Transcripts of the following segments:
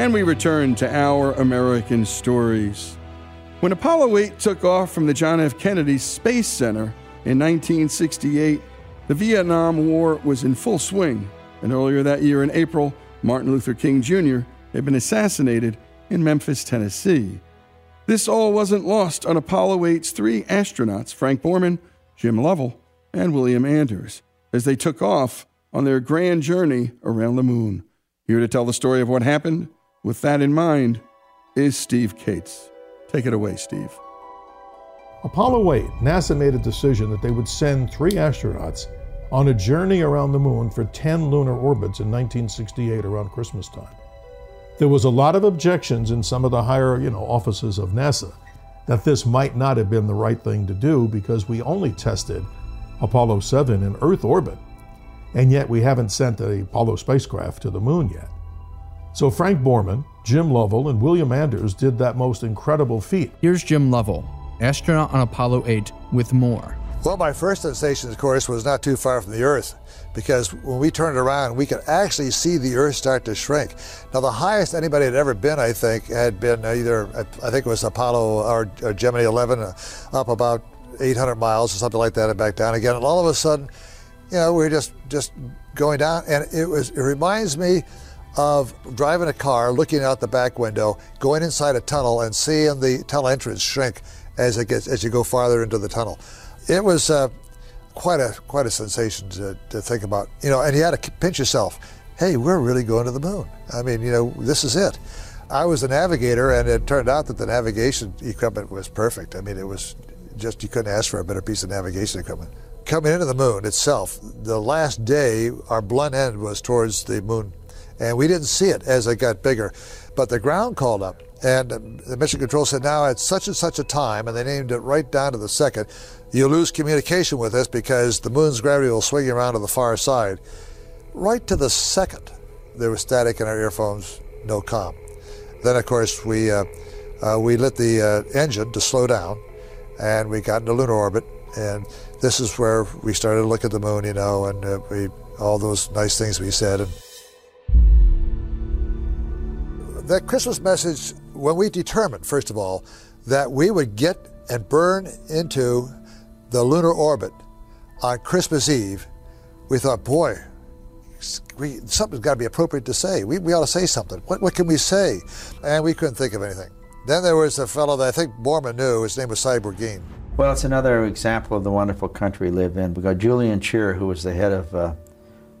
And we return to our American stories. When Apollo 8 took off from the John F. Kennedy Space Center in 1968, the Vietnam War was in full swing. And earlier that year in April, Martin Luther King Jr. had been assassinated in Memphis, Tennessee. This all wasn't lost on Apollo 8's three astronauts, Frank Borman, Jim Lovell, and William Anders, as they took off on their grand journey around the moon. Here to tell the story of what happened with that in mind is Steve Kates. Take it away, Steve. Apollo 8, NASA made a decision that they would send three astronauts on a journey around the moon for 10 lunar orbits in 1968 around Christmas time. There was a lot of objections in some of the higher, you know, offices of NASA that this might not have been the right thing to do because we only tested Apollo 7 in Earth orbit, and yet we haven't sent the Apollo spacecraft to the moon yet. So Frank Borman, Jim Lovell, and William Anders did that most incredible feat. Here's Jim Lovell, astronaut on Apollo 8, with more. Well, my first sensation, of course, was not too far from the Earth because when we turned around, we could actually see the Earth start to shrink. Now, the highest anybody had ever been, I think, had been either, I think it was Apollo or, or Gemini 11, uh, up about 800 miles or something like that and back down again. And all of a sudden, you know, we are just, just going down. And it, was, it reminds me of driving a car, looking out the back window, going inside a tunnel, and seeing the tunnel entrance shrink as it gets as you go farther into the tunnel. It was uh, quite a quite a sensation to, to think about, you know. And you had to pinch yourself. Hey, we're really going to the moon. I mean, you know, this is it. I was a navigator, and it turned out that the navigation equipment was perfect. I mean, it was just you couldn't ask for a better piece of navigation equipment. Coming into the moon itself, the last day, our blunt end was towards the moon and we didn't see it as it got bigger. But the ground called up, and the mission control said, now at such and such a time, and they named it right down to the second, you lose communication with us because the moon's gravity will swing you around to the far side. Right to the second, there was static in our earphones, no comm. Then, of course, we, uh, uh, we lit the uh, engine to slow down, and we got into lunar orbit. And this is where we started to look at the moon, you know, and uh, we all those nice things we said. And that Christmas message, when we determined, first of all, that we would get and burn into the lunar orbit on Christmas Eve, we thought, boy, we, something's got to be appropriate to say. We, we ought to say something. What, what can we say? And we couldn't think of anything. Then there was a fellow that I think Borman knew. His name was Si Bourgin. Well, it's another example of the wonderful country we live in. We got Julian Scheer, who was the head of uh,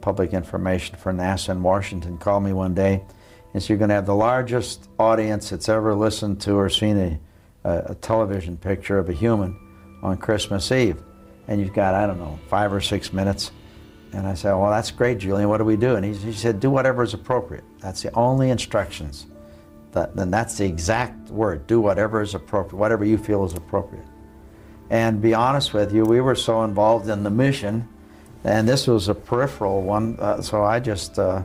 public information for NASA in Washington, called me one day and said, You're going to have the largest audience that's ever listened to or seen a, a, a television picture of a human on Christmas Eve. And you've got, I don't know, five or six minutes. And I said, Well, that's great, Julian. What do we do? And he, he said, Do whatever is appropriate. That's the only instructions. That, then that's the exact word. Do whatever is appropriate, whatever you feel is appropriate. And be honest with you, we were so involved in the mission, and this was a peripheral one, uh, so I just uh,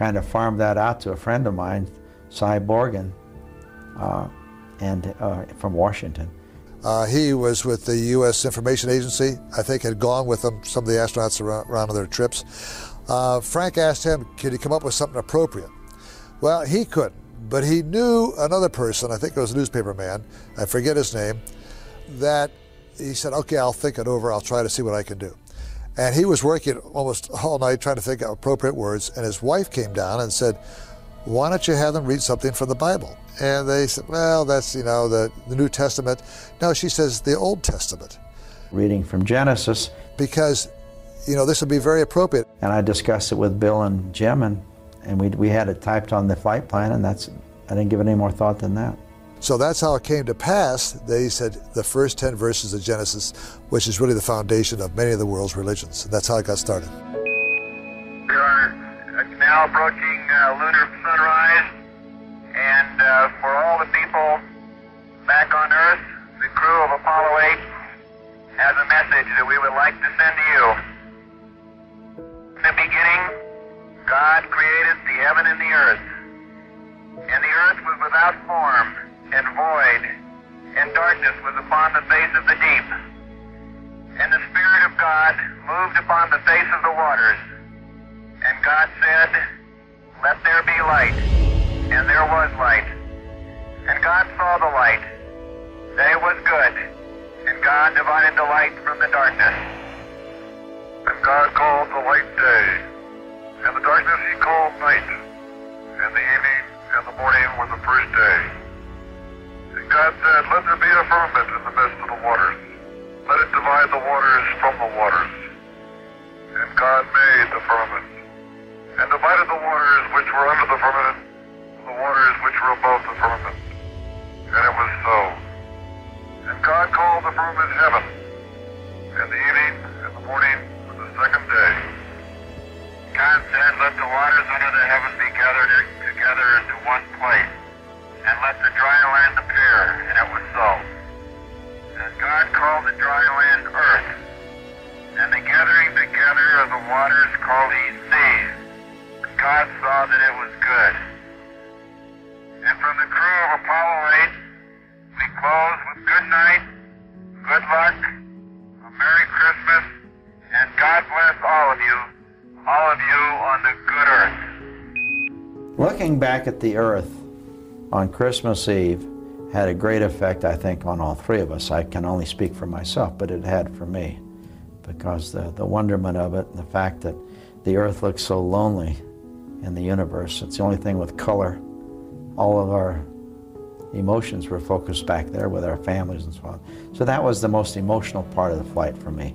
kind of farmed that out to a friend of mine, Si Bourgin, uh, and uh, from Washington. Uh, he was with the U.S. Information Agency. I think had gone with them, some of the astronauts around, around on their trips. Uh, Frank asked him, could he come up with something appropriate? Well, he couldn't, but he knew another person, I think it was a newspaper man, I forget his name, that he said, okay, I'll think it over, I'll try to see what I can do. And he was working almost all night trying to think of appropriate words, and his wife came down and said, why don't you have them read something from the Bible? And they said, well, that's, you know, the, the New Testament. No, she says the Old Testament. Reading from Genesis. Because, you know, this would be very appropriate. And I discussed it with Bill and Jim, and, and we, we had it typed on the flight plan, and that's, I didn't give it any more thought than that. So that's how it came to pass. They said the first 10 verses of Genesis, which is really the foundation of many of the world's religions. That's how it got started. We are now approaching uh, lunar sunrise, and uh, for all the people back on Earth, the crew of Apollo 8 has a message that we would like to send to you. In the beginning, God created the heaven and the earth, and the earth was without form and void, and darkness was upon the face of the deep. And the Spirit of God moved upon the face of the waters. And God said, Let there be light. And there was light. And God saw the light, it was good. And God divided the light from the darkness. And God called the light day, and the darkness he called night. And the evening and the morning were the first day. A firmament in the midst of the waters. Let it divide the waters from the waters. And God made the firmament, and divided the waters which were under the firmament from the waters which were above the firmament. And it was so. And God called the firmament heaven, and the evening and the morning were the second day. God said, Let the waters under the heaven be gathered together into one place and let the dry land appear, and it was so. God called the dry land earth, and the gathering together of the waters called he. And God saw that it was good. And from the crew of Apollo 8, we close with good night, good luck, a Merry Christmas, and God bless all of you, all of you on the good earth. Looking back at the earth, on Christmas Eve had a great effect, I think, on all three of us. I can only speak for myself, but it had for me because the, the wonderment of it, and the fact that the earth looks so lonely in the universe, it's the only thing with color. All of our emotions were focused back there with our families and so on. So that was the most emotional part of the flight for me.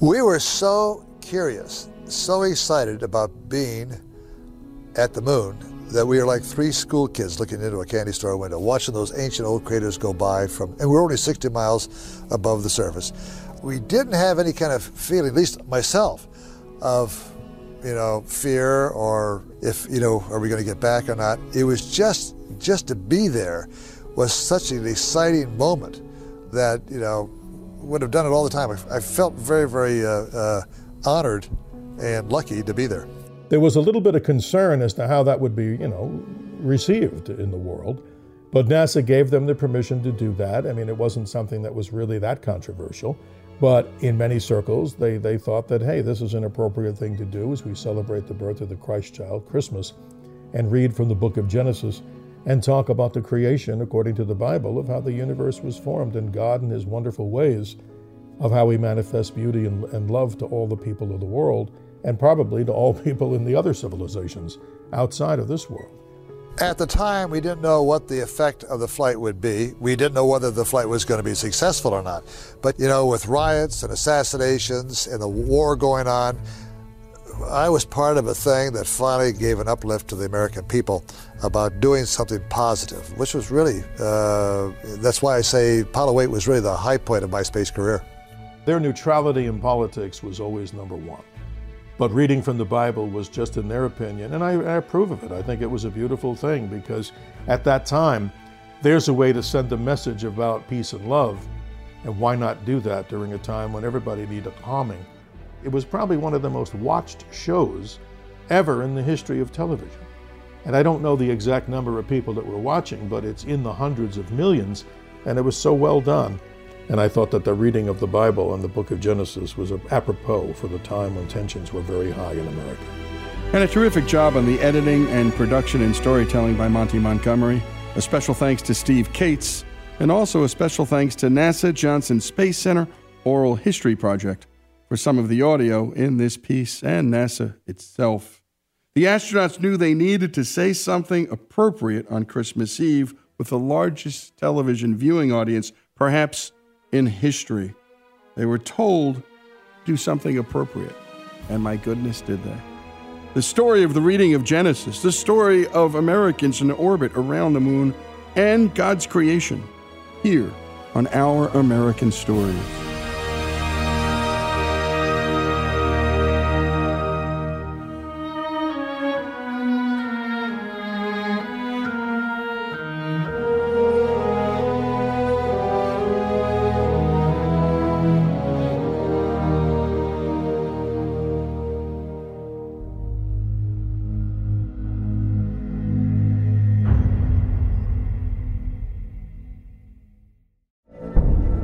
We were so curious, so excited about being at the moon that we are like three school kids looking into a candy store window, watching those ancient old craters go by from, and we're only 60 miles above the surface. We didn't have any kind of feeling, at least myself, of, you know, fear or if, you know, are we going to get back or not. It was just, just to be there was such an exciting moment that, you know, would have done it all the time. I, felt very, very uh, uh, honored and lucky to be there there was a little bit of concern as to how that would be, you know, received in the world. But NASA gave them the permission to do that. I mean, it wasn't something that was really that controversial. But in many circles, they, they thought that, hey, this is an appropriate thing to do as we celebrate the birth of the Christ child, Christmas, and read from the book of Genesis and talk about the creation, according to the Bible, of how the universe was formed and God and his wonderful ways of how he manifests beauty and, and love to all the people of the world and probably to all people in the other civilizations outside of this world. At the time, we didn't know what the effect of the flight would be. We didn't know whether the flight was going to be successful or not. But, you know, with riots and assassinations and the war going on, I was part of a thing that finally gave an uplift to the American people about doing something positive, which was really, uh, that's why I say Apollo 8 was really the high point of my space career. Their neutrality in politics was always number one. But reading from the Bible was just in their opinion, and I, I, approve of it. I think it was a beautiful thing because at that time, there's a way to send a message about peace and love, and why not do that during a time when everybody needed calming? It was probably one of the most watched shows ever in the history of television. And I don't know the exact number of people that were watching, but it's in the hundreds of millions, and it was so well done. And I thought that the reading of the Bible and the book of Genesis was apropos for the time when tensions were very high in America. And a terrific job on the editing and production and storytelling by Monty Montgomery. A special thanks to Steve Kates, and also a special thanks to NASA Johnson Space Center Oral History Project for some of the audio in this piece and NASA itself. The astronauts knew they needed to say something appropriate on Christmas Eve with the largest television viewing audience, perhaps in history. They were told do something appropriate. And my goodness, did they. The story of the reading of Genesis, the story of Americans in orbit around the moon, and God's creation, here on Our American Stories.